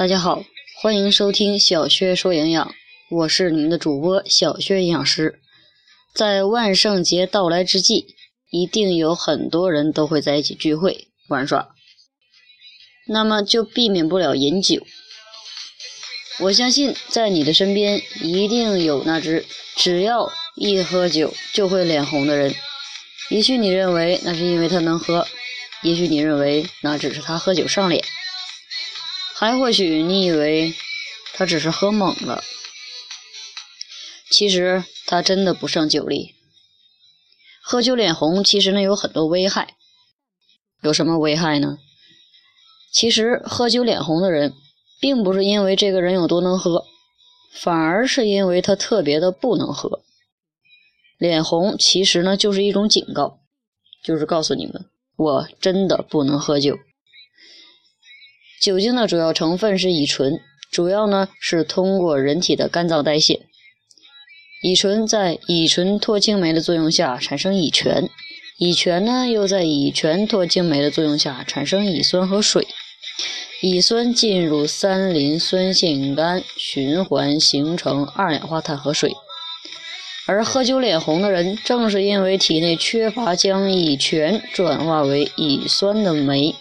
大家好，欢迎收听小薛说营养，我是你们的主播小薛营养师。在万圣节到来之际，一定有很多人都会在一起聚会玩耍，那么就避免不了饮酒。我相信在你的身边一定有那只只要一喝酒就会脸红的人。也许你认为那是因为他能喝，也许你认为那只是他喝酒上脸。还或许你以为他只是喝猛了，其实他真的不胜酒力。喝酒脸红其实呢有很多危害，有什么危害呢？其实喝酒脸红的人，并不是因为这个人有多能喝，反而是因为他特别的不能喝。脸红其实呢就是一种警告，就是告诉你们，我真的不能喝酒。酒精的主要成分是乙醇，主要呢是通过人体的肝脏代谢。乙醇在乙醇脱氢酶的作用下产生乙醛，乙醛呢又在乙醛脱氢酶的作用下产生乙酸和水。乙酸进入三磷酸腺苷循环，形成二氧化碳和水。而喝酒脸红的人，正是因为体内缺乏将乙醛转化为乙酸的酶，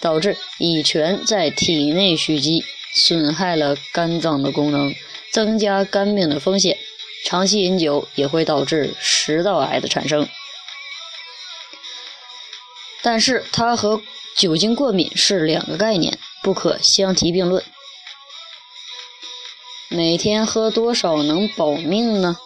导致乙醛在体内蓄积，损害了肝脏的功能，增加肝病的风险。长期饮酒也会导致食道癌的产生。但是它和酒精过敏是两个概念，不可相提并论。每天喝多少能保命呢？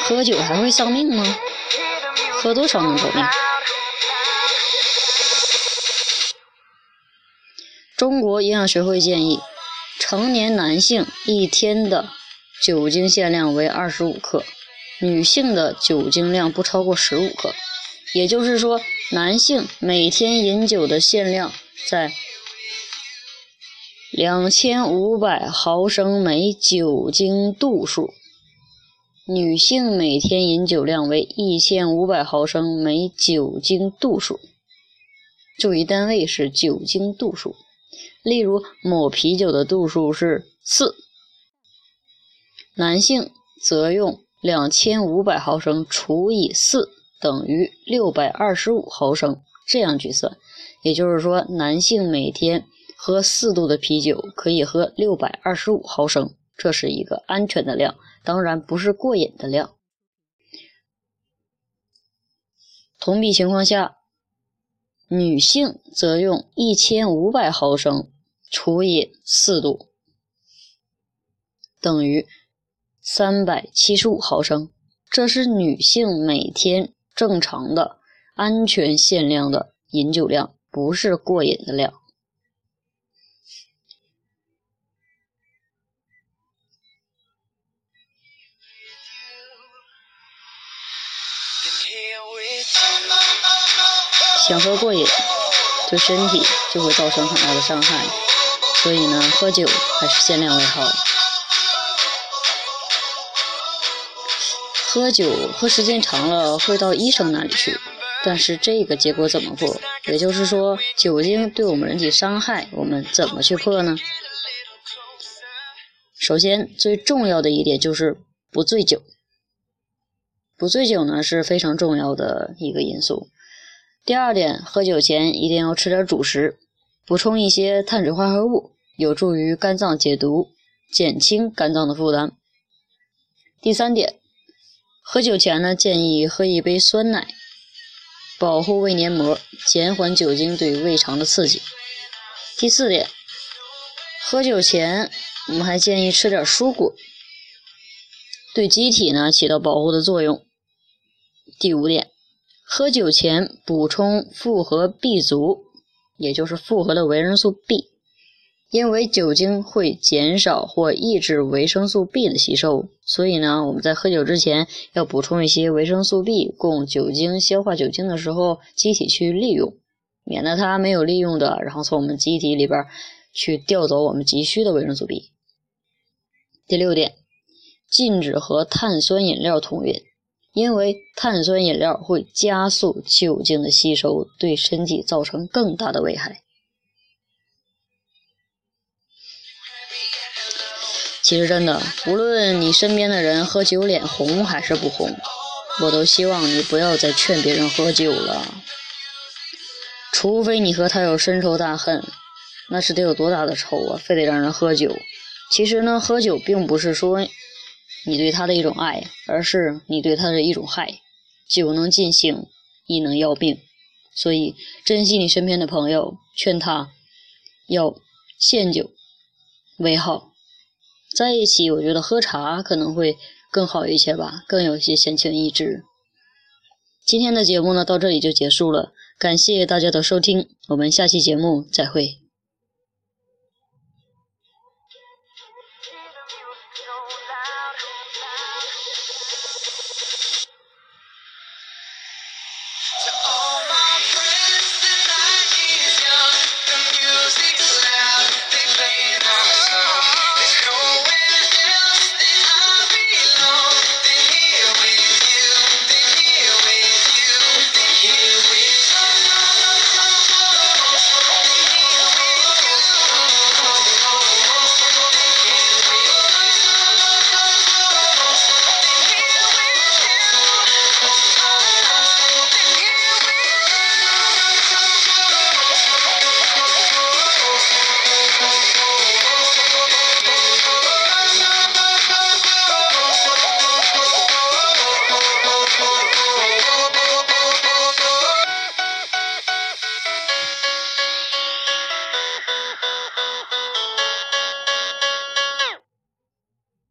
喝酒还会丧命吗？喝多少能保命？中国营养学会建议，成年男性一天的酒精限量为二十五克，女性的酒精量不超过十五克。也就是说，男性每天饮酒的限量在两千五百毫升每酒精度数。女性每天饮酒量为一千五百毫升每酒精度数，注意单位是酒精度数。例如，某啤酒的度数是四，男性则用两千五百毫升除以四等于六百二十五毫升，这样计算。也就是说，男性每天喝四度的啤酒可以喝六百二十五毫升，这是一个安全的量。当然不是过瘾的量。同比情况下，女性则用一千五百毫升除以四度，等于三百七十五毫升。这是女性每天正常的、安全限量的饮酒量，不是过瘾的量。想喝过瘾，对身体就会造成很大的伤害，所以呢，喝酒还是限量为好。喝酒喝时间长了会到医生那里去，但是这个结果怎么破？也就是说，酒精对我们人体伤害，我们怎么去破呢？首先，最重要的一点就是不醉酒。不醉酒呢是非常重要的一个因素。第二点，喝酒前一定要吃点主食，补充一些碳水化合物，有助于肝脏解毒，减轻肝脏的负担。第三点，喝酒前呢建议喝一杯酸奶，保护胃黏膜，减缓酒精对胃肠的刺激。第四点，喝酒前我们还建议吃点蔬果，对机体呢起到保护的作用。第五点，喝酒前补充复合 B 族，也就是复合的维生素 B。因为酒精会减少或抑制维生素 B 的吸收，所以呢，我们在喝酒之前要补充一些维生素 B，供酒精消化酒精的时候机体去利用，免得它没有利用的，然后从我们机体里边去调走我们急需的维生素 B。第六点，禁止和碳酸饮料同饮，因为碳酸饮料会加速酒精的吸收，对身体造成更大的危害。其实真的，无论你身边的人喝酒脸红还是不红，我都希望你不要再劝别人喝酒了。除非你和他有深仇大恨，那是得有多大的仇啊，非得让人喝酒。其实呢，喝酒并不是说你对他的一种爱，而是你对他的一种害。酒能尽兴，亦能要病，所以珍惜你身边的朋友，劝他要限酒为好。在一起，我觉得喝茶可能会更好一些吧，更有些闲情逸致。今天的节目呢，到这里就结束了，感谢大家的收听，我们下期节目再会。